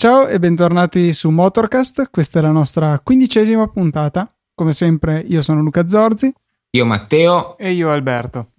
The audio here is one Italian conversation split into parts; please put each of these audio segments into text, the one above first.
Ciao e bentornati su Motorcast, questa è la nostra quindicesima puntata. Come sempre io sono Luca Zorzi. Io Matteo. E io Alberto.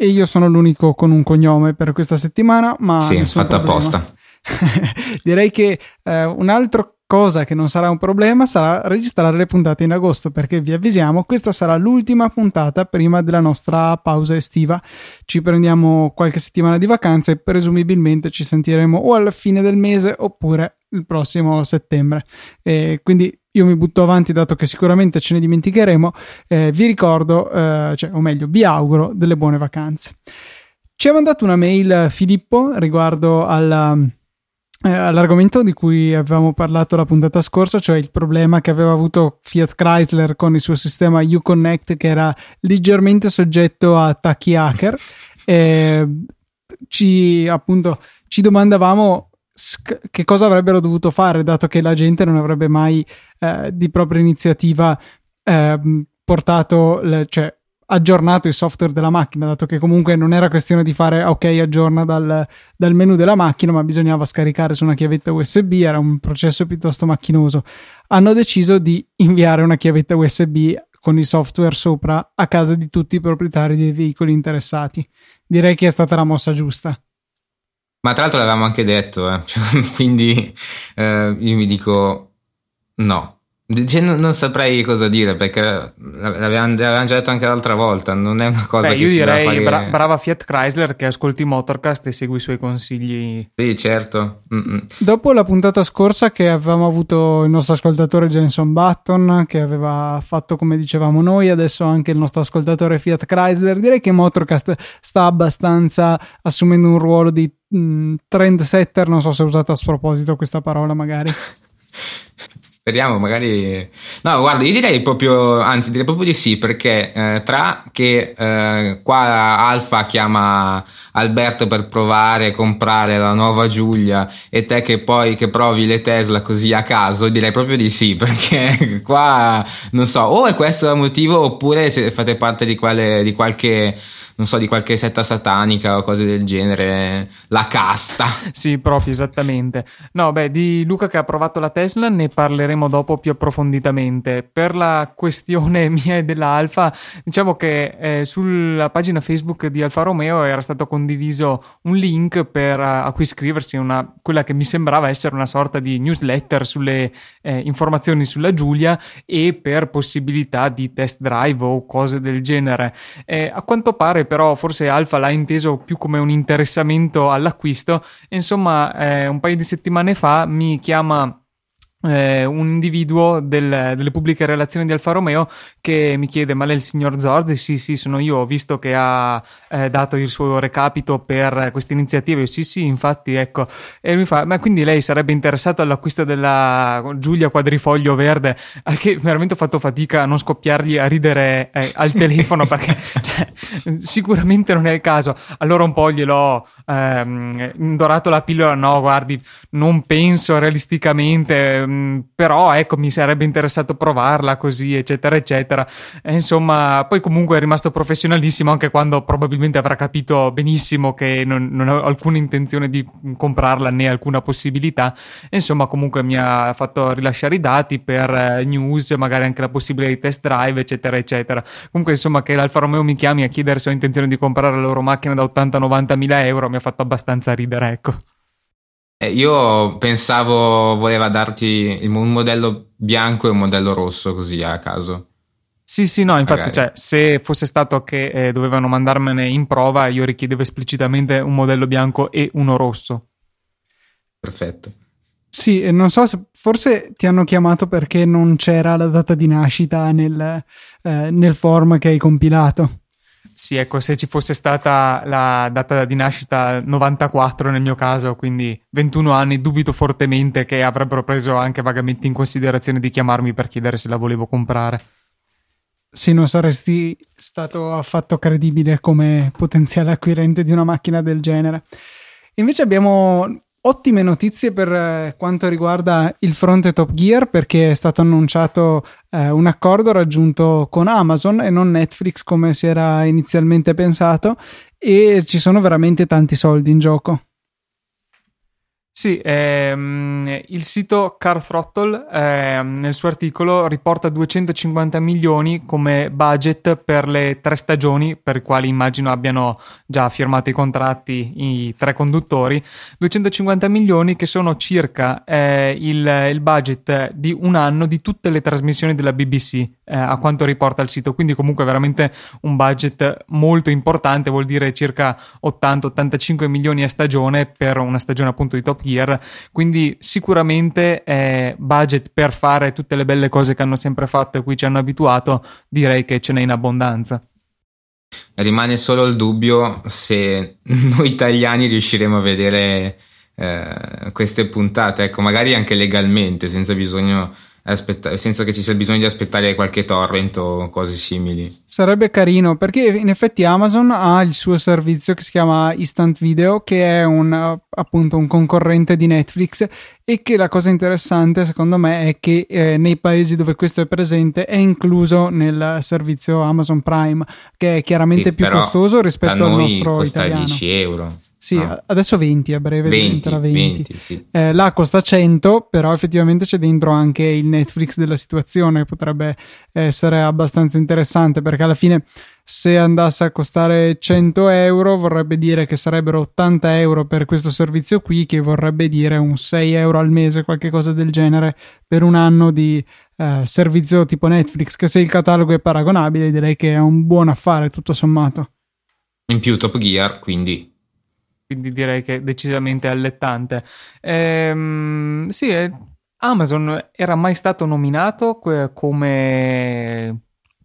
E io sono l'unico con un cognome per questa settimana, ma... Sì, fatto apposta. Direi che eh, un altro cosa che non sarà un problema sarà registrare le puntate in agosto perché vi avvisiamo questa sarà l'ultima puntata prima della nostra pausa estiva. Ci prendiamo qualche settimana di vacanza e presumibilmente ci sentiremo o alla fine del mese oppure il prossimo settembre. E quindi io mi butto avanti dato che sicuramente ce ne dimenticheremo eh, vi ricordo eh, cioè, o meglio vi auguro delle buone vacanze. Ci ha mandato una mail Filippo riguardo alla eh, all'argomento di cui avevamo parlato la puntata scorsa, cioè il problema che aveva avuto Fiat Chrysler con il suo sistema Uconnect che era leggermente soggetto a attacchi hacker. Eh, ci appunto ci domandavamo che cosa avrebbero dovuto fare, dato che la gente non avrebbe mai eh, di propria iniziativa eh, portato, le, cioè aggiornato il software della macchina, dato che comunque non era questione di fare ok, aggiorna dal, dal, menu della macchina, ma bisognava scaricare su una chiavetta USB, era un processo piuttosto macchinoso. Hanno deciso di inviare una chiavetta USB con il software sopra a casa di tutti i proprietari dei veicoli interessati. Direi che è stata la mossa giusta. Ma tra l'altro l'avevamo anche detto, eh. quindi eh, io mi dico no, cioè, non, non, saprei cosa dire perché l'avevamo, l'avevamo, già detto anche l'altra volta. Non è una cosa Beh, che io direi fare... bra- brava Fiat Chrysler che ascolti Motorcast e segui i suoi consigli. Sì, certo. Mm-mm. Dopo la puntata scorsa che avevamo avuto il nostro ascoltatore Jenson Button che aveva fatto come dicevamo noi, adesso anche il nostro ascoltatore Fiat Chrysler, direi che Motorcast sta abbastanza assumendo un ruolo di mm, trendsetter. Non so se ho usato a sproposito questa parola, magari. Speriamo, magari. No, guarda, io direi proprio, anzi, direi proprio di sì, perché eh, tra che eh, qua Alfa chiama Alberto per provare e comprare la nuova Giulia e te che poi che provi le Tesla così a caso, direi proprio di sì, perché qua non so, o è questo il motivo, oppure se fate parte di, quale, di qualche non so, di qualche setta satanica o cose del genere, la casta. sì, proprio, esattamente. No, beh, di Luca che ha provato la Tesla ne parleremo dopo più approfonditamente. Per la questione mia e della Alfa, diciamo che eh, sulla pagina Facebook di Alfa Romeo era stato condiviso un link per uh, a cui iscriversi, una, quella che mi sembrava essere una sorta di newsletter sulle eh, informazioni sulla Giulia e per possibilità di test drive o cose del genere. Eh, a quanto pare però forse Alfa l'ha inteso più come un interessamento all'acquisto. Insomma, eh, un paio di settimane fa mi chiama eh, un individuo del, delle pubbliche relazioni di Alfa Romeo che mi chiede ma lei è il signor Zorzi? Sì sì sono io ho visto che ha eh, dato il suo recapito per queste iniziative. Sì sì infatti ecco. E lui fa ma quindi lei sarebbe interessato all'acquisto della Giulia quadrifoglio verde? Al che veramente ho fatto fatica a non scoppiargli a ridere eh, al telefono perché cioè, sicuramente non è il caso. Allora un po' gliel'ho ehm, indorato la pillola no guardi non penso realisticamente Ehm, però ecco mi sarebbe interessato provarla così eccetera eccetera. E, insomma poi comunque è rimasto professionalissimo anche quando probabilmente avrà capito benissimo che non, non ho alcuna intenzione di comprarla né alcuna possibilità. E, insomma comunque mi ha fatto rilasciare i dati per eh, news magari anche la possibilità di test drive eccetera eccetera. Comunque insomma che l'Alfa Romeo mi chiami a chiedere se ho intenzione di comprare la loro macchina da 80-90 mila euro mi ha fatto abbastanza ridere ecco eh, io pensavo voleva darti un modello bianco e un modello rosso così a caso. Sì, sì, no, infatti, cioè, se fosse stato che eh, dovevano mandarmene in prova, io richiedevo esplicitamente un modello bianco e uno rosso. Perfetto. Sì, non so se forse ti hanno chiamato perché non c'era la data di nascita nel, eh, nel form che hai compilato. Sì, ecco, se ci fosse stata la data di nascita 94 nel mio caso, quindi 21 anni, dubito fortemente che avrebbero preso anche vagamente in considerazione di chiamarmi per chiedere se la volevo comprare. sì, non saresti stato affatto credibile come potenziale acquirente di una macchina del genere. Invece abbiamo ottime notizie per eh, quanto riguarda il fronte Top Gear perché è stato annunciato eh, un accordo raggiunto con Amazon e non Netflix come si era inizialmente pensato e ci sono veramente tanti soldi in gioco. Sì, ehm, il sito Car Throttle ehm, nel suo articolo riporta 250 milioni come budget per le tre stagioni, per i quali immagino abbiano già firmato i contratti i tre conduttori. 250 milioni che sono circa eh, il, il, budget di un anno di tutte le trasmissioni della BBC, eh, a quanto riporta il sito. Quindi, comunque, veramente un budget molto importante, vuol dire circa 80-85 milioni a stagione per una stagione appunto di Top quindi sicuramente è budget per fare tutte le belle cose che hanno sempre fatto e cui ci hanno abituato, direi che ce n'è in abbondanza. Rimane solo il dubbio se noi italiani riusciremo a vedere eh, queste puntate, ecco, magari anche legalmente, senza bisogno aspetta- senza che ci sia bisogno di aspettare qualche torrent o cose simili. Sarebbe carino perché in effetti Amazon ha il suo servizio che si chiama Instant Video, che è un, appunto un concorrente di Netflix e che la cosa interessante secondo me è che eh, nei paesi dove questo è presente è incluso nel servizio Amazon Prime, che è chiaramente sì, più costoso rispetto al nostro costa italiano. 10 euro. Sì, no. adesso 20, a breve 20, diventerà 20. 20 sì. eh, là costa 100, però effettivamente c'è dentro anche il Netflix della situazione, potrebbe essere abbastanza interessante perché alla fine se andasse a costare 100 euro vorrebbe dire che sarebbero 80 euro per questo servizio qui, che vorrebbe dire un 6 euro al mese, qualche cosa del genere, per un anno di eh, servizio tipo Netflix, che se il catalogo è paragonabile direi che è un buon affare tutto sommato. In più Top Gear, quindi quindi direi che decisamente allettante. Ehm, sì, Amazon era mai stato nominato come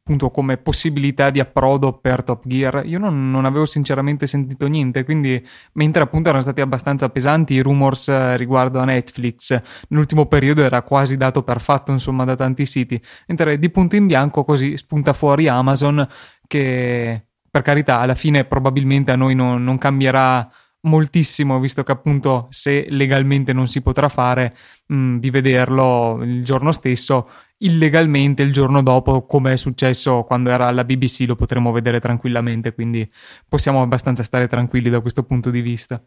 appunto come possibilità di approdo per Top Gear. Io non, non, avevo sinceramente sentito niente, quindi mentre appunto erano stati abbastanza pesanti i rumors riguardo a Netflix, nell'ultimo periodo era quasi dato per fatto insomma da tanti siti, mentre di punto in bianco così spunta fuori Amazon che per carità alla fine probabilmente a noi non, non cambierà moltissimo, visto che appunto se legalmente non si potrà fare, mh, mm, di vederlo il giorno stesso, illegalmente il giorno dopo, come è successo quando era alla BBC, lo potremo vedere tranquillamente, quindi possiamo abbastanza stare tranquilli da questo punto di vista.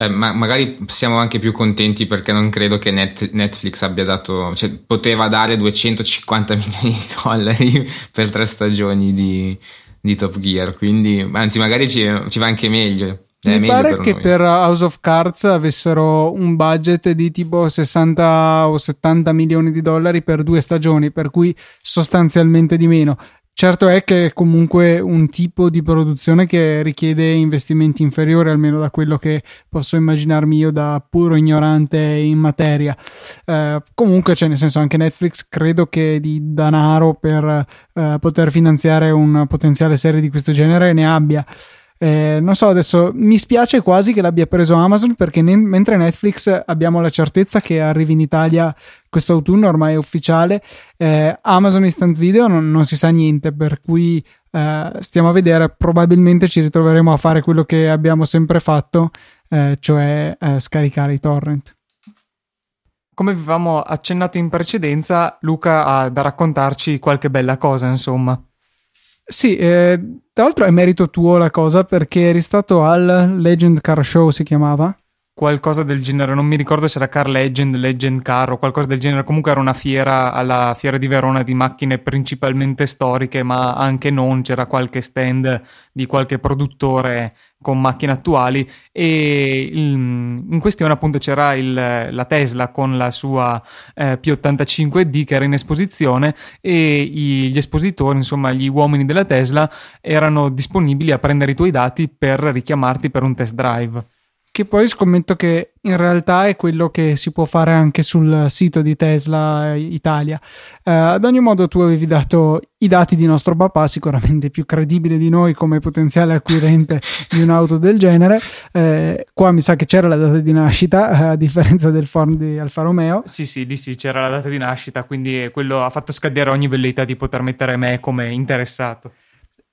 Eh, ma magari siamo anche più contenti perché non credo che Net- Netflix abbia dato, cioè poteva dare 250 milioni di dollari per tre stagioni di, di Top Gear, quindi anzi magari ci, ci va anche meglio. Mi pare per che noi. per House of Cards avessero un budget di tipo 60 o 70 milioni di dollari per due stagioni, per cui sostanzialmente di meno. Certo è che è comunque un tipo di produzione che richiede investimenti inferiori, almeno da quello che posso immaginarmi io da puro ignorante in materia. Eh, comunque, cioè, nel senso, anche Netflix credo che di denaro per eh, poter finanziare una potenziale serie di questo genere ne abbia. Eh, non so, adesso mi spiace quasi che l'abbia preso Amazon perché ne- mentre Netflix abbiamo la certezza che arrivi in Italia questo autunno, ormai è ufficiale, eh, Amazon Instant Video non, non, si sa niente, per cui eh, stiamo a vedere, probabilmente ci ritroveremo a fare quello che abbiamo sempre fatto, eh, cioè eh, scaricare i torrent. Come avevamo accennato in precedenza, Luca ha da raccontarci qualche bella cosa, insomma. Sì, eh, tra l'altro è merito tuo la cosa perché eri stato al Legend Car Show, si chiamava? Qualcosa del genere, non mi ricordo se era Car Legend, Legend Car o qualcosa del genere. Comunque era una fiera alla fiera di Verona di macchine principalmente storiche, ma anche non. C'era qualche stand di qualche produttore con macchine attuali e in questione appunto c'era il, la Tesla con la sua eh, P85D che era in esposizione e i, gli espositori, insomma gli uomini della Tesla erano disponibili a prendere i tuoi dati per richiamarti per un test drive che poi scommetto che in realtà è quello che si può fare anche sul sito di Tesla Italia. Eh, ad ogni modo tu avevi dato i dati di nostro papà, sicuramente più credibile di noi come potenziale acquirente di un'auto del genere. Eh, qua mi sa che c'era la data di nascita, eh, a differenza del Ford di Alfa Romeo. Sì, sì, lì sì, c'era la data di nascita, quindi quello ha fatto scadere ogni velleità di poter mettere me come interessato.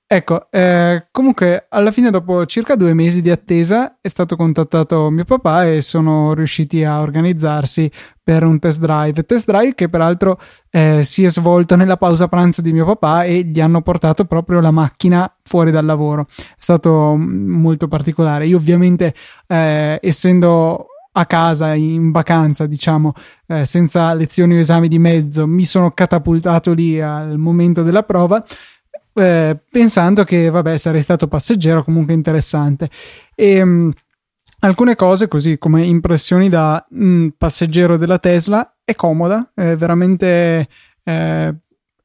Ecco, eh, comunque alla fine dopo circa due mesi di attesa è stato contattato mio papà e sono riusciti a organizzarsi per un test drive. Test drive che peraltro eh, si è svolto nella pausa pranzo di mio papà e gli hanno portato proprio la macchina fuori dal lavoro. È stato mm, molto particolare. Io ovviamente eh, essendo a casa in vacanza, diciamo, eh, senza lezioni o esami di mezzo, mi sono catapultato lì al momento della prova eh, pensando che vabbè sarei stato passeggero comunque interessante. E mh, alcune cose così come impressioni da mh, passeggero della Tesla è comoda è veramente eh,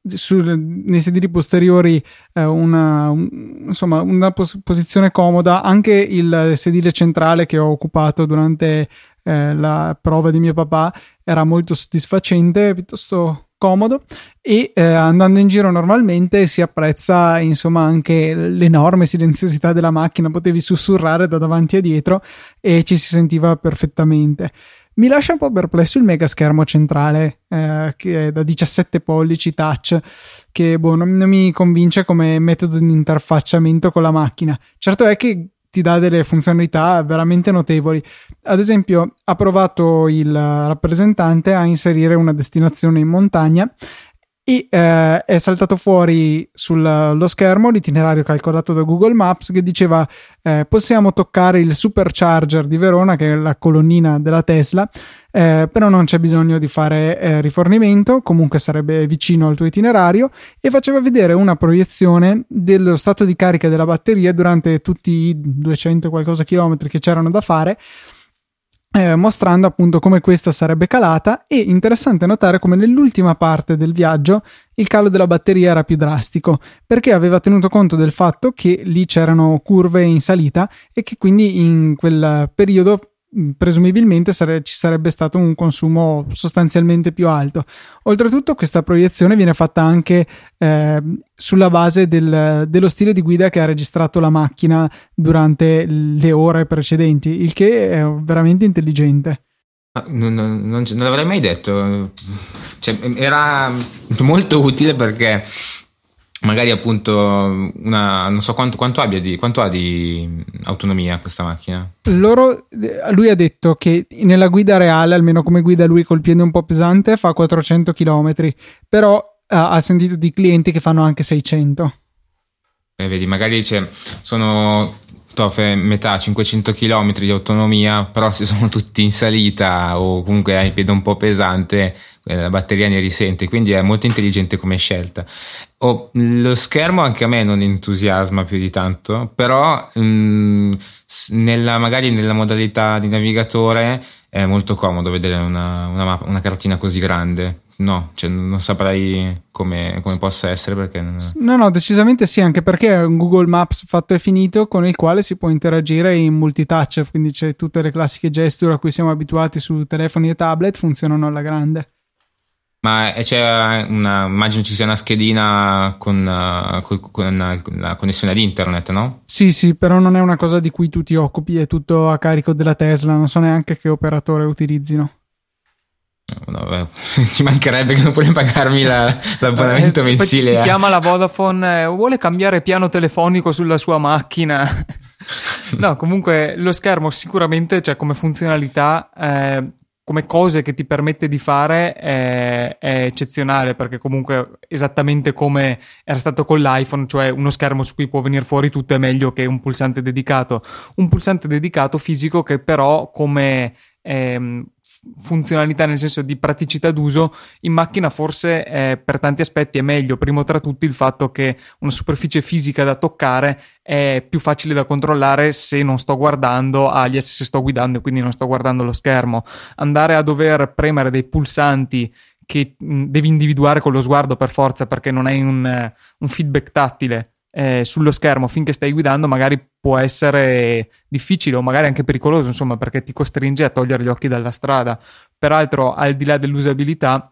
su, nei sedili posteriori eh, una, un, insomma, una pos- posizione comoda. Anche il sedile centrale che ho occupato durante eh, la prova di mio papà era molto soddisfacente piuttosto comodo e eh, andando in giro normalmente si apprezza insomma anche l'enorme silenziosità della macchina, potevi sussurrare da davanti e dietro e ci si sentiva perfettamente. Mi lascia un po' perplesso il mega schermo centrale eh, che è da 17 pollici touch che boh, non mi convince come metodo di interfacciamento con la macchina. Certo è che ti dà delle funzionalità veramente notevoli. Ad esempio, ha provato il rappresentante a inserire una destinazione in montagna e eh, è saltato fuori sullo schermo l'itinerario calcolato da Google Maps che diceva eh, possiamo toccare il supercharger di Verona che è la colonnina della Tesla eh, però non c'è bisogno di fare eh, rifornimento comunque sarebbe vicino al tuo itinerario e faceva vedere una proiezione dello stato di carica della batteria durante tutti i 200 qualcosa chilometri che c'erano da fare eh, mostrando appunto come questa sarebbe calata e interessante notare come nell'ultima parte del viaggio il calo della batteria era più drastico perché aveva tenuto conto del fatto che lì c'erano curve in salita e che quindi in quel periodo presumibilmente sare- ci sarebbe stato un consumo sostanzialmente più alto. Oltretutto, questa proiezione viene fatta anche eh, sulla base del, dello stile di guida che ha registrato la macchina durante le ore precedenti, il che è veramente intelligente. Non, non, non, non l'avrei mai detto, cioè, era molto utile perché magari appunto una, non so quanto, quanto, abbia di, quanto ha di autonomia questa macchina. Loro, lui ha detto che nella guida reale, almeno come guida lui col piede un po' pesante, fa 400 km, però ha, ha sentito di clienti che fanno anche 600. E vedi, magari c'è, sono Tofe metà 500 km di autonomia, però se sono tutti in salita o comunque hai il piede un po' pesante, eh, la batteria ne risente, quindi è molto intelligente come scelta. Oh, lo schermo anche a me non entusiasma più di tanto, però mh, mm, nella, magari nella modalità di navigatore è molto comodo vedere una, una, una cartina così grande no, cioè non saprei come, come, possa essere perché... No, no, decisamente sì, anche perché è un Google Maps fatto e finito con il quale si può interagire in multitouch, quindi c'è tutte le classiche gesture a cui siamo abituati su telefoni e tablet, funzionano alla grande. Ma c'è una, immagino ci sia una schedina con, uh, con, con la connessione ad internet, no? Sì, sì, però non è una cosa di cui tu ti occupi, è tutto a carico della Tesla, non so neanche che operatore utilizzino. No, beh, ci mancherebbe che non puoi pagarmi la, l'abbonamento eh, mensile. Ti eh. chiama la Vodafone, eh, vuole cambiare piano telefonico sulla sua macchina. no, comunque lo schermo sicuramente, cioè come funzionalità, eh, come cose che ti permette di fare è, è, eccezionale perché comunque esattamente come era stato con l'iPhone, cioè uno schermo su cui può venire fuori tutto è meglio che un pulsante dedicato. Un pulsante dedicato fisico che però come ehm, funzionalità nel senso di praticità d'uso in macchina forse eh, per tanti aspetti è meglio primo tra tutti il fatto che una superficie fisica da toccare è più facile da controllare se non sto guardando alias se sto guidando e quindi non sto guardando lo schermo. Andare a dover premere dei pulsanti che mh, devi individuare con lo sguardo per forza perché non hai un, un feedback tattile eh, sullo schermo finché stai guidando magari può essere difficile o magari anche pericoloso, insomma, perché ti costringe a togliere gli occhi dalla strada. Peraltro, al di là dell'usabilità,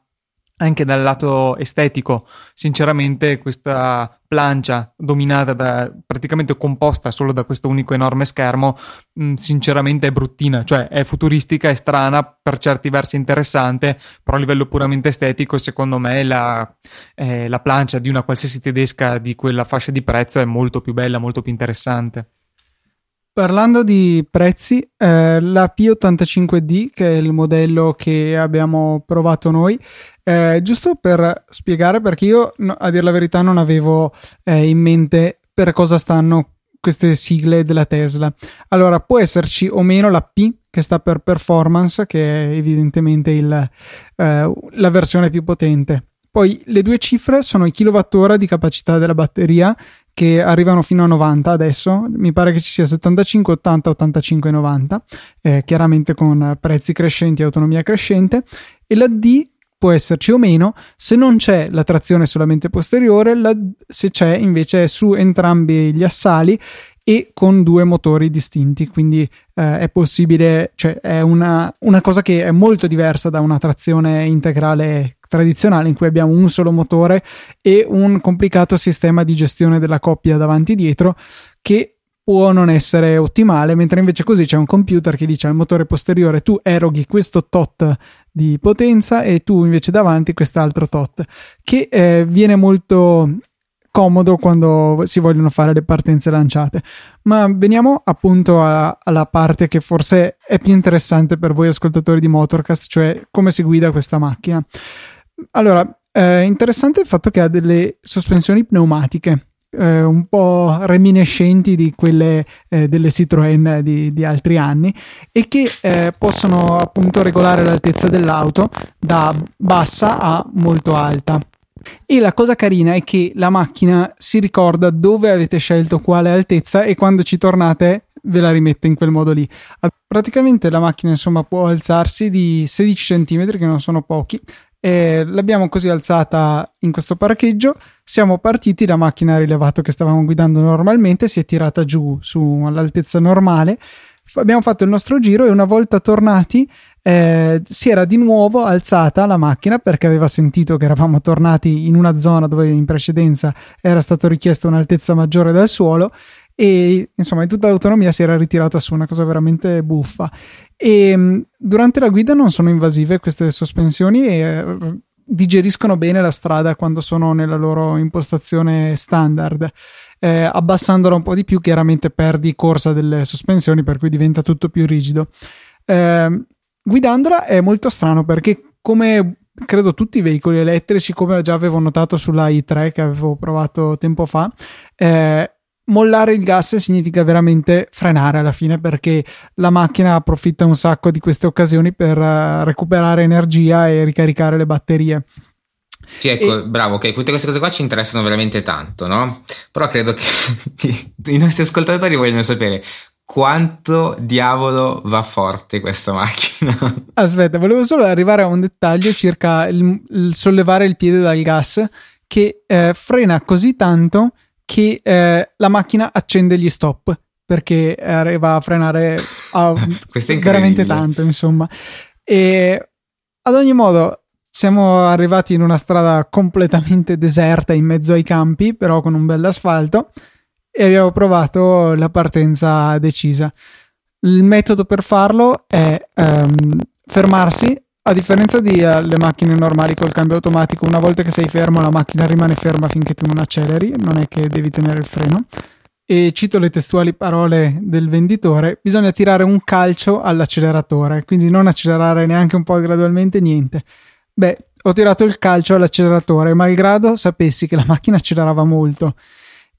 anche dal lato estetico, sinceramente, questa plancia dominata da praticamente composta solo da questo unico enorme schermo, mh, sinceramente è bruttina, cioè è futuristica, è strana, per certi versi interessante, però a livello puramente estetico, secondo me, la, eh, la plancia di una qualsiasi tedesca di quella fascia di prezzo è molto più bella, molto più interessante. Parlando di prezzi, eh, la P85D, che è il modello che abbiamo provato noi, eh, giusto per spiegare, perché io a dire la verità non avevo eh, in mente per cosa stanno queste sigle della Tesla. Allora, può esserci o meno la P, che sta per performance, che è evidentemente il, eh, la versione più potente. Poi le due cifre sono i kilowattora di capacità della batteria che arrivano fino a 90 adesso, mi pare che ci sia 75, 80, 85 90, eh, chiaramente con prezzi crescenti e autonomia crescente, e la D può esserci o meno, se non c'è la trazione solamente posteriore, la, se c'è invece su entrambi gli assali e con due motori distinti, quindi eh, è possibile, cioè è una, una cosa che è molto diversa da una trazione integrale tradizionale in cui abbiamo un solo motore e un complicato sistema di gestione della coppia davanti e dietro che può non essere ottimale, mentre invece così c'è un computer che dice al motore posteriore tu eroghi questo tot di potenza e tu invece davanti quest'altro tot, che eh, viene molto comodo quando si vogliono fare le partenze lanciate. Ma veniamo appunto a, alla parte che forse è più interessante per voi ascoltatori di Motorcast, cioè come si guida questa macchina. Allora, è interessante il fatto che ha delle sospensioni pneumatiche. Eh, un po' reminiscenti di quelle eh, delle Citroën di, di, altri anni e che eh, possono appunto regolare l'altezza dell'auto da bassa a molto alta. E la cosa carina è che la macchina si ricorda dove avete scelto quale altezza e quando ci tornate ve la rimette in quel modo lì. Praticamente la macchina insomma può alzarsi di 16 cm che non sono pochi e l'abbiamo così alzata in questo parcheggio. Siamo partiti, la macchina ha rilevato che stavamo guidando normalmente, si è tirata giù su all'altezza normale. Abbiamo fatto il nostro giro e una volta tornati eh, si era di nuovo alzata la macchina perché aveva sentito che eravamo tornati in una zona dove in precedenza era stato richiesto un'altezza maggiore dal suolo e insomma in tutta l'autonomia si era ritirata su una cosa veramente buffa. E mm, durante la guida non sono invasive queste sospensioni e eh, digeriscono bene la strada quando sono nella loro impostazione standard. Eh, abbassandola un po' di più chiaramente perdi corsa delle sospensioni per cui diventa tutto più rigido. Eh, guidandola è molto strano perché come credo tutti i veicoli elettrici come già avevo notato sulla i3 che avevo provato tempo fa eh, mollare il gas significa veramente frenare alla fine perché la macchina approfitta un sacco di queste occasioni per uh, recuperare energia e ricaricare le batterie. Sì, ecco, e... bravo, ok, tutte queste cose qua ci interessano veramente tanto, no? Però credo che, che i nostri ascoltatori vogliono sapere quanto diavolo va forte questa macchina. Aspetta, volevo solo arrivare a un dettaglio circa il, il sollevare il piede dal gas che eh, frena così tanto che eh, la macchina accende gli stop perché arriva a frenare a veramente tanto, insomma. E ad ogni modo siamo arrivati in una strada completamente deserta in mezzo ai campi, però con un bel asfalto e abbiamo provato la partenza decisa. Il metodo per farlo è um, fermarsi a differenza delle uh, macchine normali col cambio automatico, una volta che sei fermo la macchina rimane ferma finché tu non acceleri, non è che devi tenere il freno. E cito le testuali parole del venditore, bisogna tirare un calcio all'acceleratore, quindi non accelerare neanche un po' gradualmente, niente. Beh, ho tirato il calcio all'acceleratore, malgrado sapessi che la macchina accelerava molto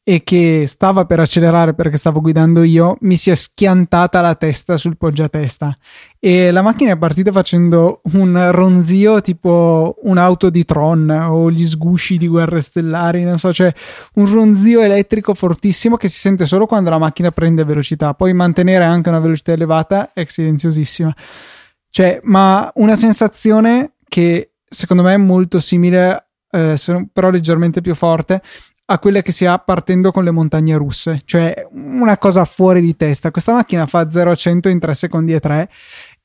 e che stava per accelerare perché stavo guidando io, mi si è schiantata la testa sul poggiatesta e la macchina è partita facendo un ronzio tipo un'auto di Tron o gli sgusci di guerre stellari, non so, cioè un ronzio elettrico fortissimo che si sente solo quando la macchina prende velocità, poi mantenere anche una velocità elevata è silenziosissima. Cioè, ma una sensazione che secondo me è molto simile, eh, però leggermente più forte a quelle che si ha partendo con le montagne russe, cioè una cosa fuori di testa. Questa macchina fa 0 a 100 in 3 secondi e 3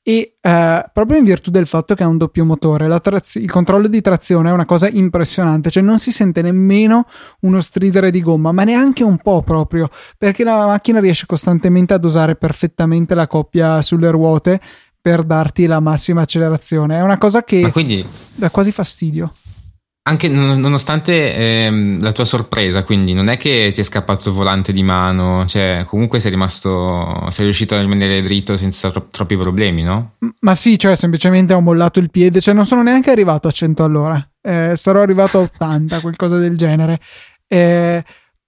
e eh, proprio in virtù del fatto che ha un doppio motore, traz- il controllo di trazione è una cosa impressionante, cioè non si sente nemmeno uno stridere di gomma, ma neanche un po' proprio, perché la macchina riesce costantemente a dosare perfettamente la coppia sulle ruote per darti la massima accelerazione. È una cosa che quindi... dà quasi fastidio. Anche nonostante ehm, la tua sorpresa, quindi non è che ti è scappato il volante di mano, cioè comunque sei rimasto, sei riuscito a rimanere dritto senza tro- troppi problemi, no? Ma sì, cioè semplicemente ho mollato il piede, cioè non sono neanche arrivato a 100 all'ora, eh, sarò arrivato a 80, qualcosa del genere. Eh,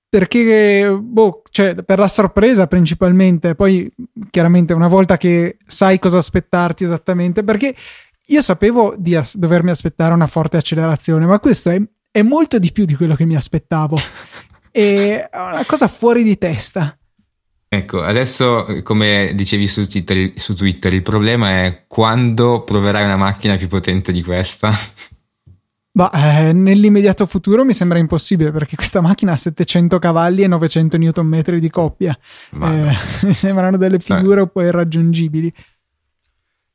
perché, boh, cioè, per la sorpresa principalmente, poi chiaramente una volta che sai cosa aspettarti esattamente, perché io sapevo di as- dovermi aspettare una forte accelerazione, ma questo è, è molto di più di quello che mi aspettavo. è una cosa fuori di testa. Ecco, adesso come dicevi su Twitter, su Twitter, il problema è quando proverai una macchina più potente di questa. Bah, eh, nell'immediato futuro mi sembra impossibile perché questa macchina ha 700 cavalli e 900 Nm di coppia. Eh, mi sembrano delle figure un po' irraggiungibili.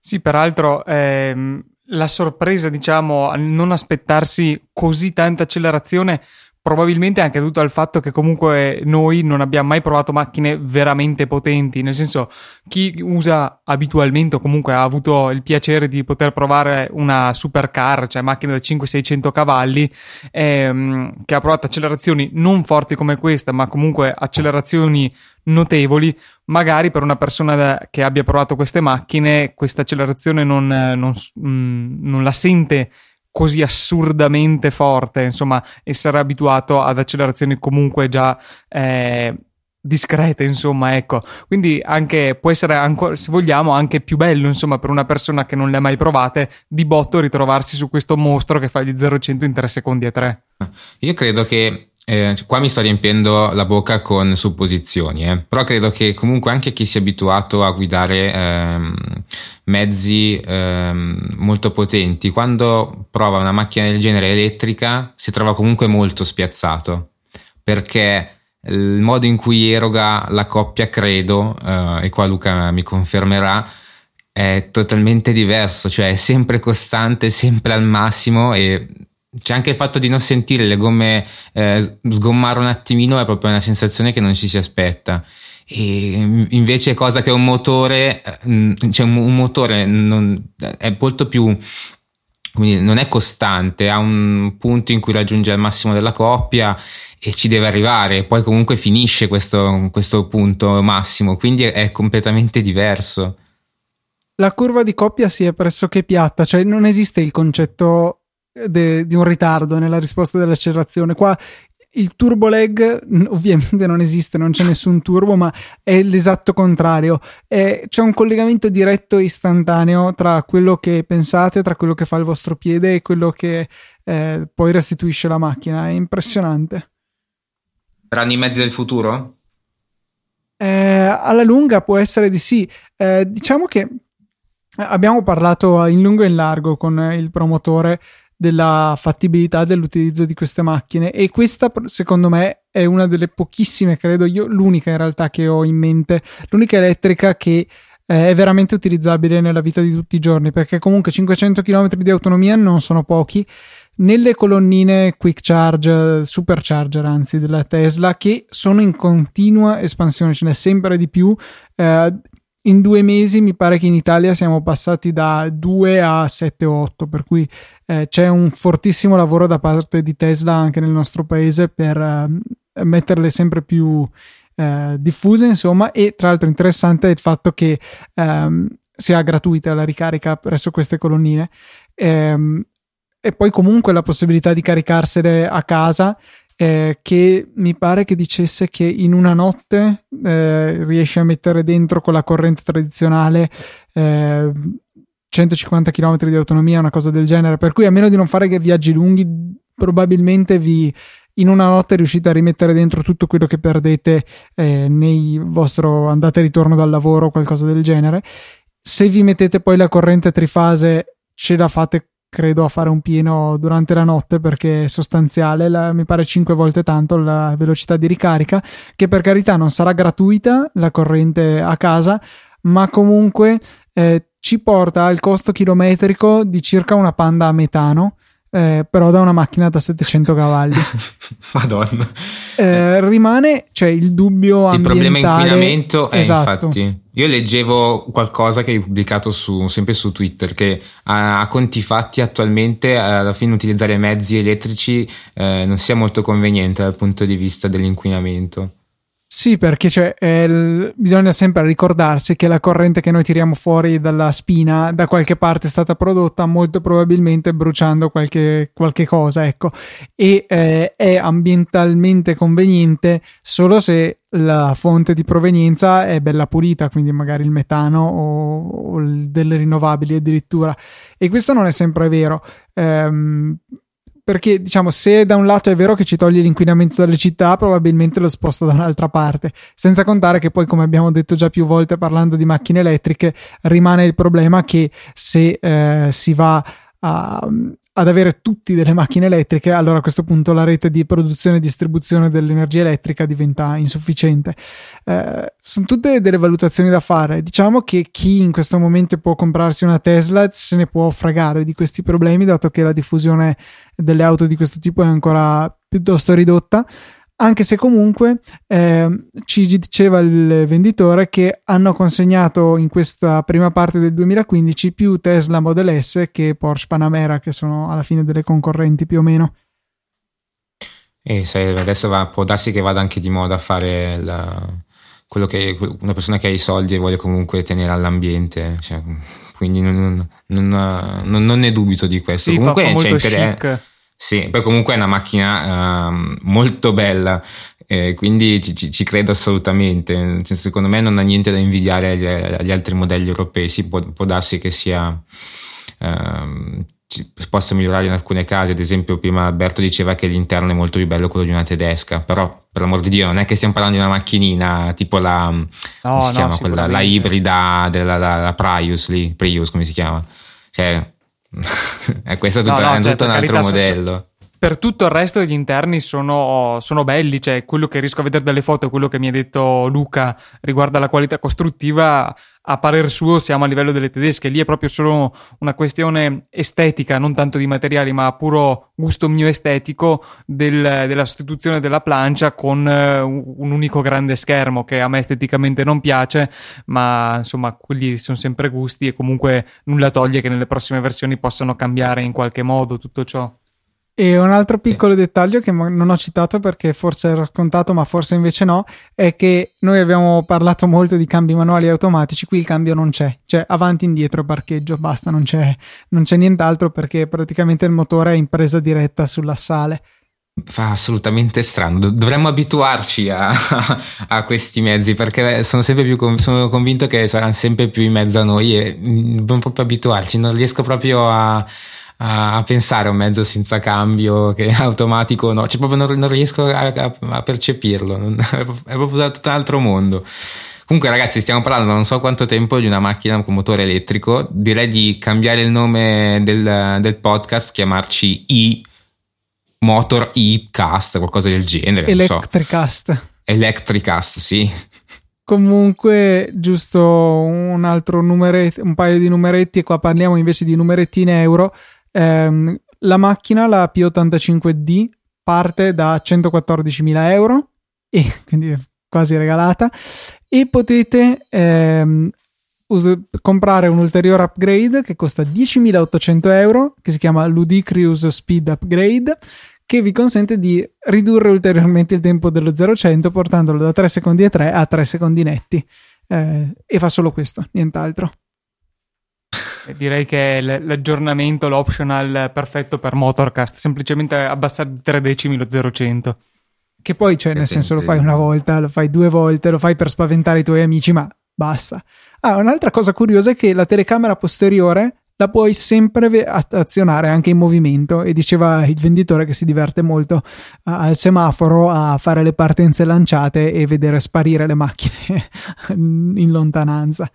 Sì, peraltro ehm, la sorpresa, diciamo, a non aspettarsi così tanta accelerazione probabilmente anche dovuto al fatto che comunque noi non abbiamo mai provato macchine veramente potenti, nel senso chi usa abitualmente o comunque ha avuto il piacere di poter provare una supercar, cioè macchina da 500-600 cavalli, ehm, che ha provato accelerazioni non forti come questa, ma comunque accelerazioni notevoli, magari per una persona che abbia provato queste macchine questa accelerazione non, non, mm, non la sente così assurdamente forte, insomma, essere abituato ad accelerazioni comunque già eh, discrete, insomma, ecco. Quindi anche può essere ancora, se vogliamo, anche più bello, insomma, per una persona che non le ha mai provate, di botto ritrovarsi su questo mostro che fa gli 0-100 in 3 secondi e 3. Io credo che eh, qua mi sto riempiendo la bocca con supposizioni, eh. però credo che comunque anche chi si è abituato a guidare ehm, mezzi ehm, molto potenti, quando prova una macchina del genere elettrica si trova comunque molto spiazzato, perché il modo in cui eroga la coppia, credo, eh, e qua Luca mi confermerà, è totalmente diverso, cioè è sempre costante, sempre al massimo e c'è anche il fatto di non sentire le gomme eh, sgommare un attimino è proprio una sensazione che non ci si aspetta. E invece cosa che un motore eh, cioè un, motore non, è molto più quindi non è costante ha un punto in cui raggiunge il massimo della coppia e ci deve arrivare poi comunque finisce questo, questo punto massimo quindi è completamente diverso. La curva di coppia si è pressoché piatta cioè non esiste il concetto de, di un ritardo nella risposta dell'accelerazione. Qua il turbo lag ovviamente non esiste, non c'è nessun turbo, ma è l'esatto contrario. È, c'è un collegamento diretto e istantaneo tra quello che pensate, tra quello che fa il vostro piede e quello che eh, poi restituisce la macchina. È impressionante. Saranno i mezzi del futuro? Eh, alla lunga può essere di sì. Eh, diciamo che abbiamo parlato in lungo e in largo con il promotore della fattibilità dell'utilizzo di queste macchine. E questa secondo me è una delle pochissime, credo io, l'unica in realtà che ho in mente, l'unica elettrica che eh, è veramente utilizzabile nella vita di tutti i giorni perché comunque 500 km di autonomia non sono pochi. Nelle colonnine quick charge supercharger anzi della Tesla che sono in continua espansione ce n'è sempre di più eh, in due mesi mi pare che in Italia siamo passati da 2 a 7 o 8, per cui eh, c'è un fortissimo lavoro da parte di Tesla anche nel nostro paese per eh, metterle sempre più eh, diffuse, insomma, e tra l'altro interessante è il fatto che ehm, sia gratuita la ricarica presso queste colonnine. Ehm, e poi comunque la possibilità di caricarsele a casa eh, che mi pare che dicesse che in una notte eh, riesce a mettere dentro con la corrente tradizionale eh, 150 km di autonomia, una cosa del genere. Per cui a meno di non fare viaggi lunghi, probabilmente vi in una notte riuscite a rimettere dentro tutto quello che perdete eh, nei vostro andate e ritorno dal lavoro o qualcosa del genere. Se vi mettete poi la corrente trifase, ce la fate credo a fare un pieno durante la notte perché è sostanziale, la, mi pare 5 volte tanto la velocità di ricarica, che per carità non sarà gratuita la corrente a casa, ma comunque eh, ci porta al costo chilometrico di circa una panda a metano eh, però da una macchina da 700 cavalli. Madonna. Eh, rimane cioè, il dubbio il ambientale. Il problema inquinamento è esatto. infatti. Io leggevo qualcosa che hai pubblicato su, sempre su Twitter che a, a conti fatti attualmente eh, alla fine utilizzare mezzi elettrici eh, non sia molto conveniente dal punto di vista dell'inquinamento. Sì, perché cioè, eh, bisogna sempre ricordarsi che la corrente che noi tiriamo fuori dalla spina da qualche parte è stata prodotta molto probabilmente bruciando qualche, qualche cosa, ecco, e eh, è ambientalmente conveniente solo se la fonte di provenienza è bella pulita, quindi magari il metano o, o delle rinnovabili addirittura. E questo non è sempre vero. Ehm, perché diciamo se da un lato è vero che ci toglie l'inquinamento dalle città probabilmente lo sposta da un'altra parte. Senza contare che poi come abbiamo detto già più volte parlando di macchine elettriche rimane il problema che se eh, si va a, ad avere tutti delle macchine elettriche, allora a questo punto la rete di produzione e distribuzione dell'energia elettrica diventa insufficiente. Eh, sono tutte delle valutazioni da fare. Diciamo che chi in questo momento può comprarsi una Tesla se ne può fregare di questi problemi, dato che la diffusione delle auto di questo tipo è ancora piuttosto ridotta anche se comunque eh, ci diceva il venditore che hanno consegnato in questa prima parte del 2015 più Tesla Model S che Porsche Panamera, che sono alla fine delle concorrenti più o meno. E se adesso va, può darsi che vada anche di moda a fare la, quello che una persona che ha i soldi e vuole comunque tenere all'ambiente. Cioè, quindi non, non, non, non, ne dubito di questo. Sì, comunque fa, fa c'è chic sì, poi comunque è una macchina uh, molto bella, eh, quindi ci, ci, ci, credo assolutamente. Cioè, secondo me non ha niente da invidiare agli, agli altri modelli europei. Sì, può, può darsi che sia. Uh, possa migliorare in alcune case, ad esempio prima Alberto diceva che l'interno è molto più bello quello di una tedesca, però per l'amor di Dio non è che stiamo parlando di una macchinina tipo la, no, no, chiama, quella, la ibrida della la, la Prius lì, Prius come si chiama, cioè eh, questo è tutto, no, no, è cioè, tutto un altro modello. Per tutto il resto gli interni sono, sono, belli, cioè quello che riesco a vedere dalle foto, quello che mi ha detto Luca riguardo alla qualità costruttiva, a parer suo siamo a livello delle tedesche, lì è proprio solo una questione estetica, non tanto di materiali, ma puro gusto mio estetico del, della sostituzione della plancia con uh, un unico grande schermo che a me esteticamente non piace, ma insomma quelli sono sempre gusti e comunque nulla toglie che nelle prossime versioni possano cambiare in qualche modo tutto ciò. E un altro piccolo dettaglio che non ho citato perché forse era scontato, ma forse invece no, è che noi abbiamo parlato molto di cambi manuali automatici, qui il cambio non c'è, cioè avanti, indietro, parcheggio, basta, non c'è, non c'è nient'altro perché praticamente il motore è in presa diretta sull'assale. Fa assolutamente strano, dovremmo abituarci a, a, questi mezzi perché sono sempre più sono convinto che saranno sempre più in mezzo a noi e mm, dobbiamo proprio abituarci, non riesco proprio a a, pensare a un mezzo senza cambio che è automatico no, cioè proprio non, non riesco a, a, a percepirlo non, è proprio da tutto un altro mondo Comunque, ragazzi, stiamo parlando da non so quanto tempo di una macchina con motore elettrico. Direi di cambiare il nome del, del podcast, chiamarci i Motor e-Cast, qualcosa del genere. Electricast. So. Electricast, sì. Comunque, giusto un altro numeretto, un paio di numeretti, e qua parliamo invece di numeretti in euro. Ehm, la macchina, la P85D, parte da 114.000 euro, e quindi è quasi regalata, e potete ehm, us- comprare un ulteriore upgrade che costa 10.800 euro, che si chiama Ludicrius Speed Upgrade, che vi consente di ridurre ulteriormente il tempo dello 0-100 portandolo da 3 secondi e 3 a 3 secondi netti. Eh, e fa solo questo, nient'altro. Direi che è l'aggiornamento, l'optional perfetto per Motorcast, semplicemente abbassare di 3 decimi lo 0-100. Che poi, cioè, nel senso, lo fai una volta, lo fai due volte, lo fai per spaventare i tuoi amici, ma basta. Ah, un'altra cosa curiosa è che la telecamera posteriore la puoi sempre azionare anche in movimento e diceva il venditore che si diverte molto al semaforo a fare le partenze lanciate e vedere sparire le macchine in lontananza.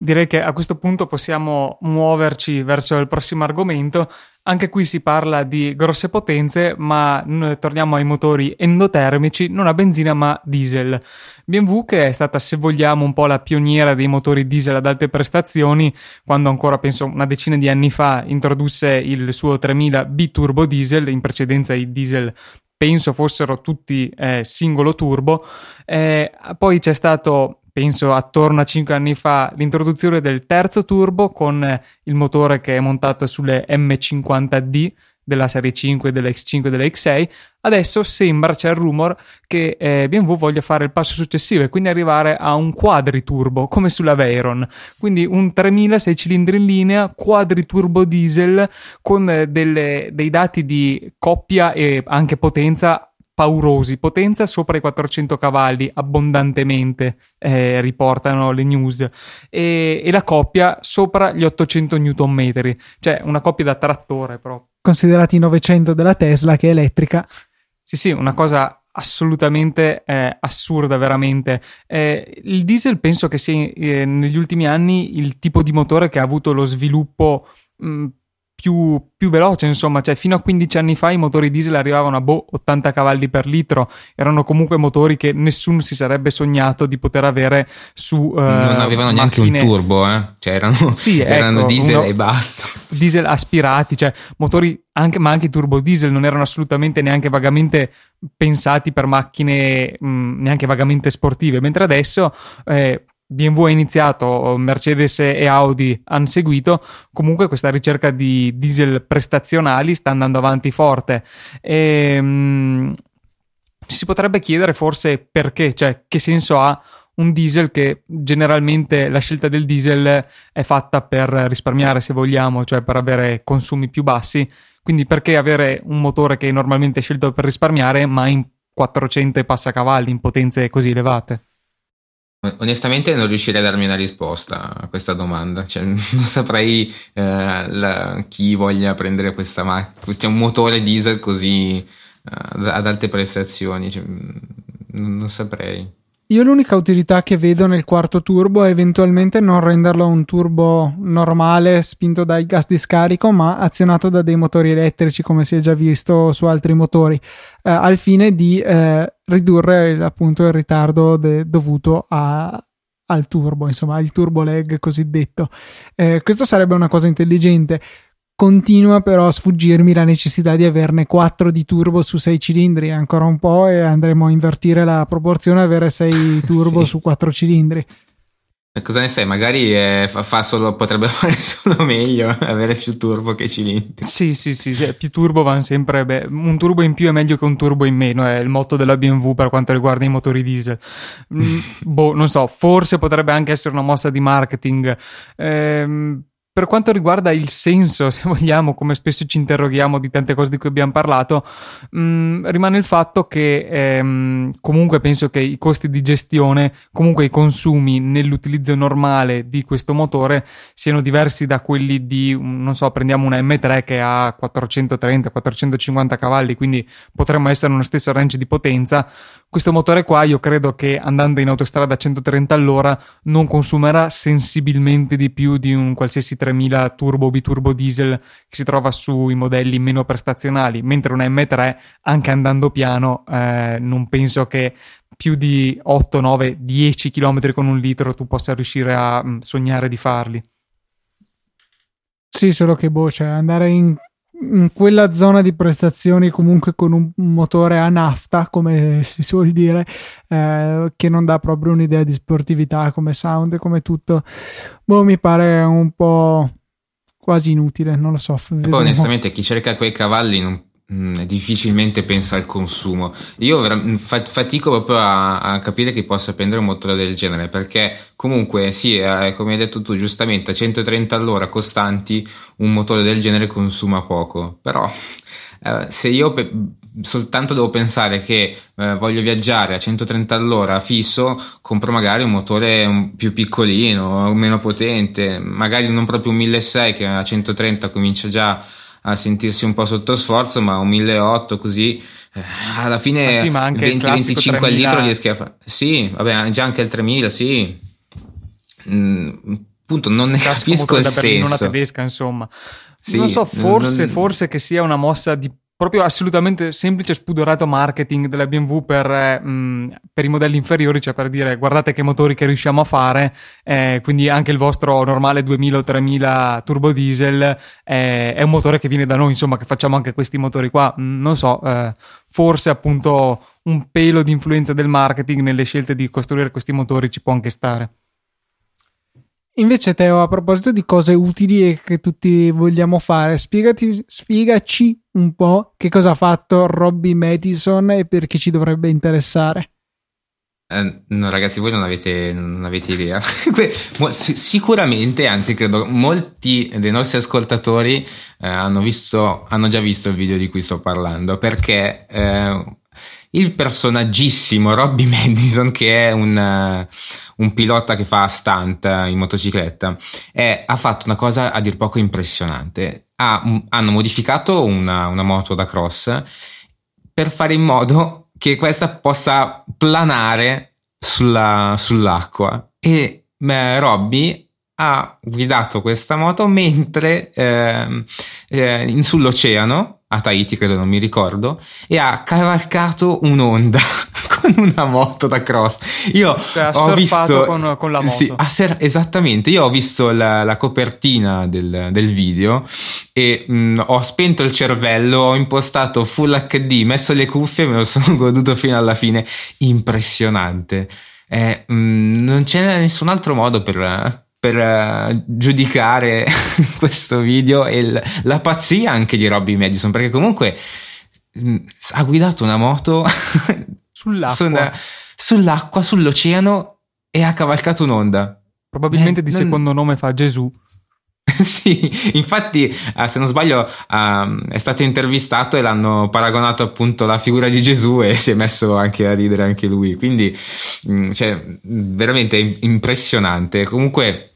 Direi che a questo punto possiamo muoverci verso il prossimo argomento. Anche qui si parla di grosse potenze, ma torniamo ai motori endotermici, non a benzina ma diesel. BMW che è stata, se vogliamo, un po' la pioniera dei motori diesel ad alte prestazioni, quando ancora penso una decina di anni fa introdusse il suo 3000 biturbo diesel, in precedenza i diesel penso fossero tutti eh, singolo turbo. Eh, poi c'è stato penso attorno a 5 anni fa, l'introduzione del terzo turbo con il motore che è montato sulle M50D della serie 5, della X5 e della X6. Adesso sembra, c'è il rumor, che eh, BMW voglia fare il passo successivo e quindi arrivare a un quadriturbo, come sulla Veyron. Quindi un 3000 6 cilindri in linea, quadriturbo diesel con eh, delle, dei dati di coppia e anche potenza paurosi, potenza sopra i 400 cavalli abbondantemente, eh, riportano le news, e, e, la coppia sopra gli 800 Nm, cioè una coppia da trattore proprio. Considerati i 900 della Tesla che è elettrica. Sì, sì, una cosa assolutamente eh, assurda, veramente. Eh, il diesel penso che sia eh, negli ultimi anni il tipo di motore che ha avuto lo sviluppo mh, più, più, veloce, insomma, cioè fino a 15 anni fa i motori diesel arrivavano a boh, 80 cavalli per litro, erano comunque motori che nessuno si sarebbe sognato di poter avere su uh, Non avevano macchine... neanche un turbo, eh? cioè erano, sì, erano ecco, diesel uno, e basta. Diesel aspirati, cioè motori anche, ma anche i turbo diesel non erano assolutamente neanche vagamente pensati per macchine mh, neanche vagamente sportive, mentre adesso eh, BMW ha iniziato, Mercedes e Audi hanno seguito, comunque questa ricerca di diesel prestazionali sta andando avanti forte. E, mh, ci si potrebbe chiedere forse perché, cioè che senso ha un diesel che generalmente la scelta del diesel è fatta per risparmiare se vogliamo, cioè per avere consumi più bassi, quindi perché avere un motore che normalmente è scelto per risparmiare ma in 400 e passa cavalli, in potenze così elevate? Onestamente non riuscirei a darmi una risposta a questa domanda, cioè, non saprei eh, la, chi voglia prendere questa macchina, questo un motore diesel così eh, ad alte prestazioni, cioè, non, non saprei. Io l'unica utilità che vedo nel quarto turbo è eventualmente non renderlo un turbo normale spinto dai gas di scarico, ma azionato da dei motori elettrici, come si è già visto su altri motori, eh, al fine di eh, ridurre appunto il ritardo de- dovuto a, al turbo, insomma, il turbo lag cosiddetto. Eh, questo sarebbe una cosa intelligente. Continua però a sfuggirmi la necessità di averne 4 di turbo su 6 cilindri, ancora un po' e andremo a invertire la proporzione, avere 6 turbo sì. su 4 cilindri. E cosa ne sai? Magari eh, fa, fa solo, potrebbe fare solo meglio avere più turbo che cilindri. Sì, sì, sì, sì più turbo vanno sempre. Beh, un turbo in più è meglio che un turbo in meno. È il motto della BMW per quanto riguarda i motori diesel. Mm, boh, non so, forse potrebbe anche essere una mossa di marketing. Ehm per quanto riguarda il senso, se vogliamo, come spesso ci interroghiamo di tante cose di cui abbiamo parlato, mh, mm, rimane il fatto che ehm, comunque penso che i costi di gestione, comunque i consumi nell'utilizzo normale di questo motore siano diversi da quelli di, non so, prendiamo una M3 che ha 430-450 cavalli, quindi potremmo essere nello stesso range di potenza questo motore qua io credo che andando in autostrada a 130 all'ora non consumerà sensibilmente di più di un qualsiasi 3000 turbo biturbo diesel che si trova sui modelli meno prestazionali, mentre un M3 anche andando piano eh, non penso che più di 8, 9, 10 km con un litro tu possa riuscire a mh, mm, sognare di farli. Sì, solo che boh, cioè andare in in quella zona di prestazioni comunque con un motore a nafta come si suol dire eh, che non dà proprio un'idea di sportività come sound come tutto. Boh mi pare un po' quasi inutile non lo so e poi onestamente chi cerca quei cavalli non Mm, difficilmente pensa al consumo. Io mm, fatico proprio a, a, capire chi possa prendere un motore del genere perché comunque sì, eh, come hai detto tu giustamente a 130 all'ora costanti un motore del genere consuma poco, però eh, se io pe- soltanto devo pensare che eh, voglio viaggiare a 130 all'ora fisso, compro magari un motore un più piccolino, meno potente, magari non proprio un 1600 che a 130 comincia già a sentirsi un po' sotto sforzo, ma un 1800 così eh, alla fine sì, 20-25 al litro rieschi a fare. Sì, vabbè, già anche il 3000, sì. Mm, appunto non ne capisco il senso. Una tedesca, insomma. Sì, non so, forse, non... forse che sia una mossa di proprio assolutamente semplice spudorato marketing della BMW per, eh, mh, per, i modelli inferiori, cioè per dire guardate che motori che riusciamo a fare, eh, quindi anche il vostro normale 2000 o 3000 turbo diesel eh, è un motore che viene da noi, insomma che facciamo anche questi motori qua, mm, non so, eh, forse appunto un pelo di influenza del marketing nelle scelte di costruire questi motori ci può anche stare. Invece, Teo, a proposito di cose utili e che tutti vogliamo fare, spiegati, spiegaci un po' che cosa ha fatto Robbie Madison e perché ci dovrebbe interessare. Eh, no, ragazzi, voi non avete, non avete idea. Sicuramente, anzi, credo molti dei nostri ascoltatori eh, hanno, visto, hanno, già visto il video di cui sto parlando perché eh, il personaggissimo Robbie Madison, che è un, un pilota che fa stunt in motocicletta, è, ha fatto una cosa a dir poco impressionante. Ha, hanno modificato una, una moto da cross per fare in modo che questa possa planare sulla, sull'acqua. E beh, Robbie ha guidato questa moto mentre eh, eh, in, sull'oceano a Tahiti, credo non mi ricordo, e ha cavalcato un'onda con una moto da cross. Io cioè, ho visto con, con, la moto. Sì, ser- esattamente. Io ho visto la, la copertina del, del, video e mh, mm, ho spento il cervello, ho impostato Full HD, messo le cuffie e me lo sono goduto fino alla fine. Impressionante. Eh, mh, mm, non c'è nessun altro modo per per uh, giudicare questo video e l- la pazzia anche di Robbie Madison perché comunque mh, mm, ha guidato una moto sull'acqua. Su sull'acqua, sull'oceano e ha cavalcato un'onda. Probabilmente eh, di non... secondo nome fa Gesù. sì, infatti, uh, se non sbaglio, uh, è stato intervistato e l'hanno paragonato appunto alla figura di Gesù e si è messo anche a ridere anche lui. Quindi, mm, cioè, veramente impressionante. Comunque,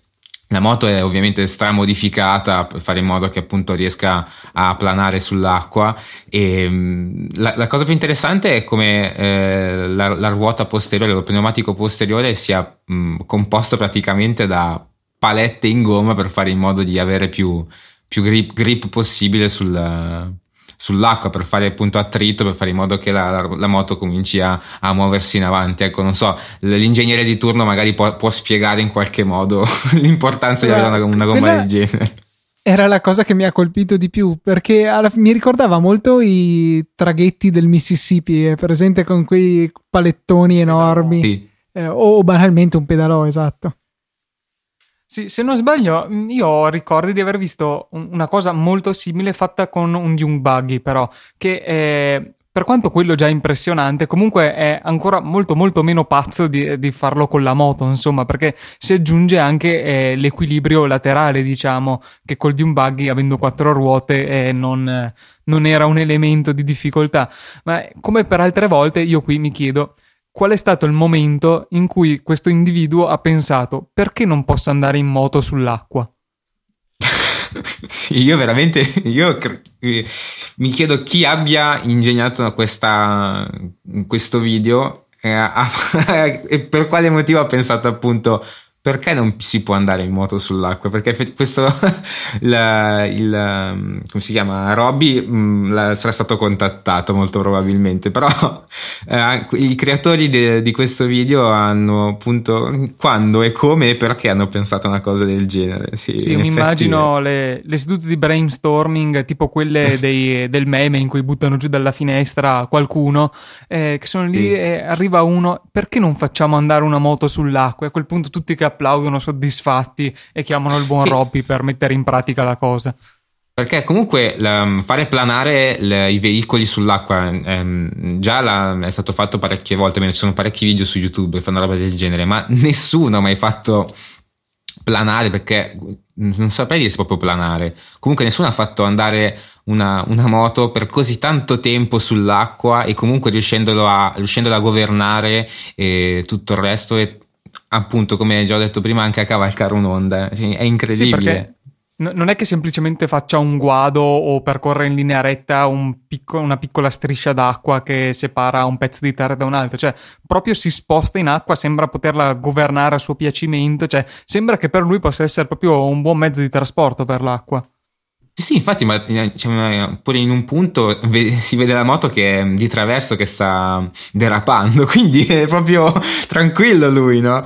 la moto è ovviamente stramodificata per fare in modo che appunto riesca a planare sull'acqua e mm, la, la cosa più interessante è come eh, la, la, ruota posteriore, lo pneumatico posteriore sia mh, mm, composto praticamente da palette in gomma per fare in modo di avere più, più grip, grip possibile sul, sull'acqua per fare appunto attrito, per fare in modo che la, la, la moto cominci a, a, muoversi in avanti. Ecco, non so, l'ingegnere di turno magari può, può spiegare in qualche modo l'importanza di avere una, una gomma quella... del genere era la cosa che mi ha colpito di più perché alla, mi ricordava molto i traghetti del Mississippi, è presente con quei palettoni enormi sì. eh, o banalmente un pedalò, esatto. Sì, se non sbaglio, mm, io ricordo di aver visto una cosa molto simile fatta con un Dune Buggy, però, che è, per quanto quello già impressionante, comunque è ancora molto molto meno pazzo di, di farlo con la moto, insomma, perché si aggiunge anche eh, l'equilibrio laterale, diciamo, che col Dune Buggy, avendo quattro ruote, eh, non, non era un elemento di difficoltà. Ma come per altre volte, io qui mi chiedo qual è stato il momento in cui questo individuo ha pensato perché non posso andare in moto sull'acqua? sì, io veramente io mi chiedo chi abbia ingegnato questa, questo video eh, e per quale motivo ha pensato appunto perché non si può andare in moto sull'acqua? Perché questo, la, il, um, come si chiama? Robby mm, sarà stato contattato molto probabilmente, però eh, i creatori de, di questo video hanno appunto quando e come e perché hanno pensato una cosa del genere. Sì, sì mi immagino le, le, sedute di brainstorming, tipo quelle dei, del meme in cui buttano giù dalla finestra qualcuno, eh, che sono lì sì. e arriva uno, perché non facciamo andare una moto sull'acqua? E a quel punto tutti che applaudono soddisfatti e chiamano il buon sì. Robby per mettere in pratica la cosa. Perché comunque la, fare planare le, i veicoli sull'acqua ehm, già la, è stato fatto parecchie volte, ci sono parecchi video su YouTube che fanno roba del genere, ma nessuno ha mai fatto planare perché non saprei dire se proprio planare. Comunque nessuno ha fatto andare una, una, moto per così tanto tempo sull'acqua e comunque riuscendolo a, riuscendola a governare e tutto il resto e appunto, come già ho detto prima, anche a cavalcare un'onda. Cioè, è incredibile. Sì, non è che semplicemente faccia un guado o percorre in linea retta un picco, una piccola striscia d'acqua che separa un pezzo di terra da un altro, cioè proprio si sposta in acqua, sembra poterla governare a suo piacimento, cioè sembra che per lui possa essere proprio un buon mezzo di trasporto per l'acqua. Sì, infatti, ma cioè, pure in un punto si vede la moto che è di traverso che sta derapando, quindi è proprio tranquillo lui, no?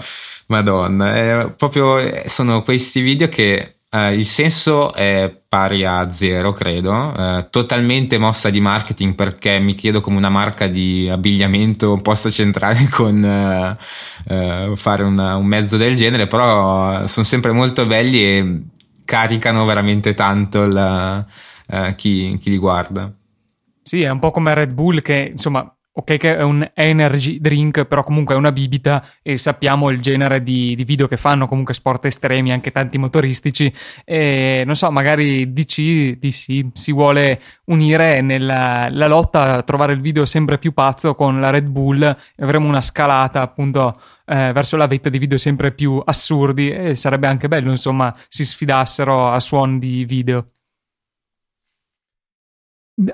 Madonna, proprio, sono questi video che Uh, il senso è pari a zero, credo, uh, totalmente mossa di marketing perché mi chiedo come una marca di abbigliamento possa centrare con uh, fare una, un mezzo del genere, però sono sempre molto belli e caricano veramente tanto la, chi, chi li guarda. Sì, è un po' come Red Bull che insomma ok che è un energy drink, però comunque è una bibita e sappiamo il genere di, di, video che fanno, comunque sport estremi, anche tanti motoristici e non so, magari DC, DC si vuole unire nella lotta a trovare il video sempre più pazzo con la Red Bull e avremo una scalata appunto eh, verso la vetta di video sempre più assurdi e sarebbe anche bello insomma si sfidassero a suon di video.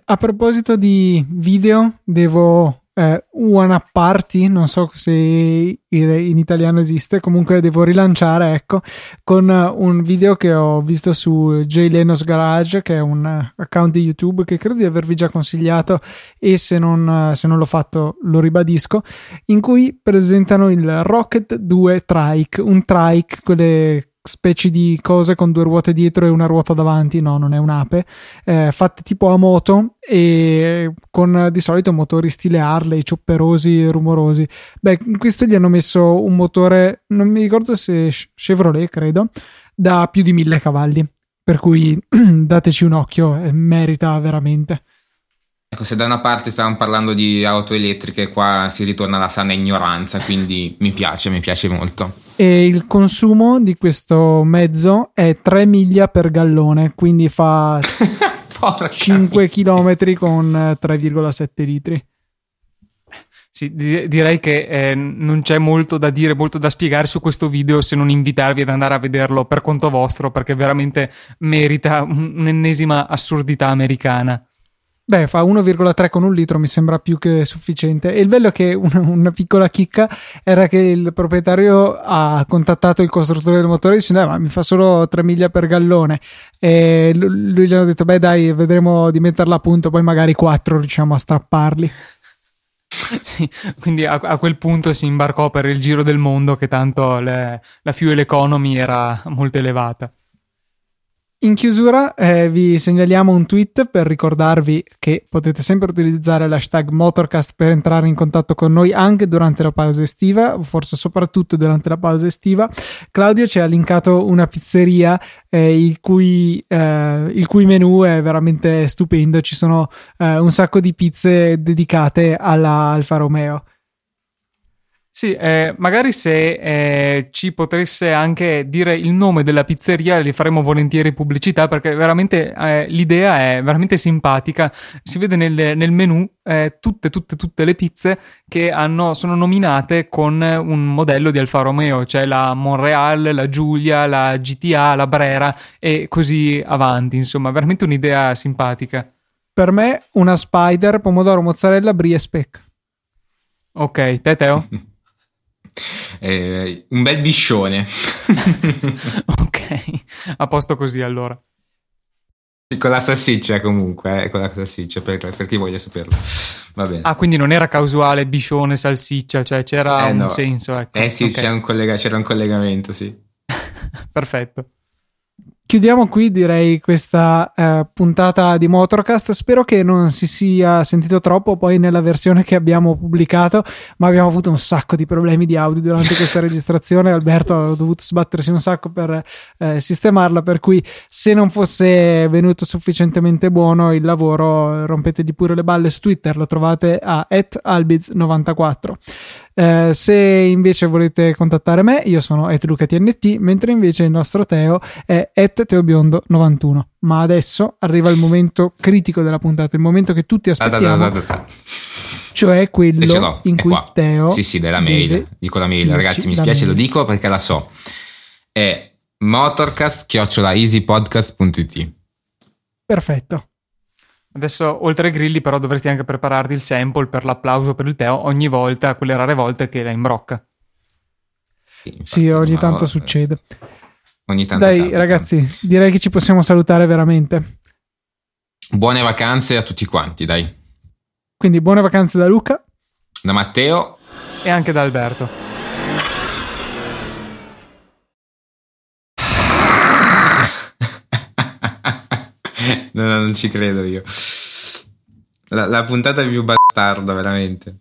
A proposito di video, devo eh, One Party, non so se in italiano esiste, comunque devo rilanciare, ecco, con un video che ho visto su Jay Leno's Garage, che è un account di YouTube che credo di avervi già consigliato e se non, se non l'ho fatto lo ribadisco, in cui presentano il Rocket 2 Trike, un trike, quelle specie di cose con due ruote dietro e una ruota davanti, no, non è un'ape, eh, fatte tipo a moto e con di solito motori stile Harley, ciopperosi rumorosi. Beh, in questo gli hanno messo un motore, non mi ricordo se Chevrolet, credo, da più di mille cavalli. Per cui dateci un occhio, eh, merita veramente. Ecco, se da una parte stavamo parlando di auto elettriche, qua si ritorna alla sana ignoranza, quindi mi piace, mi piace molto. E il consumo di questo mezzo è 3 miglia per gallone, quindi fa 5 km con 3,7 litri. Sì, direi che eh, non c'è molto da dire, molto da spiegare su questo video se non invitarvi ad andare a vederlo per conto vostro, perché veramente merita un'ennesima assurdità americana. Beh, fa 1,3 con un litro, mi sembra più che sufficiente. E il bello è che una, una, piccola chicca era che il proprietario ha contattato il costruttore del motore dicendo: eh, Ma mi fa solo 3 miglia per gallone. E lui gli ha detto: Beh, dai, vedremo di metterla a punto, poi magari 4 riusciamo a strapparli. Sì, quindi a, a, quel punto si imbarcò per il giro del mondo, che tanto le, la fuel economy era molto elevata. In chiusura eh, vi segnaliamo un tweet per ricordarvi che potete sempre utilizzare l'hashtag Motorcast per entrare in contatto con noi anche durante la pausa estiva, forse soprattutto durante la pausa estiva. Claudio ci ha linkato una pizzeria eh, il, cui, eh, il, cui, menù è veramente stupendo, ci sono eh, un sacco di pizze dedicate alla Alfa Romeo. Sì, eh, magari se eh, ci potesse anche dire il nome della pizzeria, gli faremo volentieri pubblicità perché veramente eh, l'idea è veramente simpatica. Si vede nel, nel menu eh, tutte, tutte, tutte le pizze che hanno, sono nominate con un modello di Alfa Romeo, cioè la Monreal, la Giulia, la GTA, la Brera e così avanti. Insomma, veramente un'idea simpatica. Per me, una Spider, pomodoro, mozzarella, brie e speck. Ok, te Teo? Eh, un bel biscione. ok, a posto così allora. Con la salsiccia comunque, eh, con la salsiccia per, per, chi voglia saperlo. Va bene. Ah, quindi non era casuale biscione, salsiccia, cioè c'era eh, un no. senso. Ecco. Eh sì, okay. un collega- c'era un collegamento, sì. Perfetto. Chiudiamo qui direi questa eh, puntata di Motorcast. Spero che non si sia sentito troppo poi nella versione che abbiamo pubblicato, ma abbiamo avuto un sacco di problemi di audio durante questa registrazione. Alberto ha dovuto sbattersi un sacco per eh, sistemarla, per cui se non fosse venuto sufficientemente buono il lavoro, rompetegli pure le balle su Twitter, lo trovate a albiz94. Eh, se invece volete contattare me, io sono etlucatnt, mentre invece il nostro Teo è teobiondo91. Ma adesso arriva il momento critico della puntata, il momento che tutti aspettiamo. Da, da, da, cioè quello in cui qua. Teo sì sì della mail dico la mail ragazzi mi spiace lo dico perché la so è motorcast.easypodcast.it Perfetto. Adesso, oltre ai grilli, però, dovresti anche prepararti il sample per l'applauso per il Teo ogni volta, quelle rare volte che la imbrocca. Sì, infatti, sì ogni tanto succede. Ogni tanto Dai, capita. ragazzi, direi che ci possiamo salutare veramente. Buone vacanze a tutti quanti, dai. Quindi buone vacanze da Luca. Da Matteo. E anche da Alberto. No, no, non ci credo io. La, la puntata più bastarda, veramente.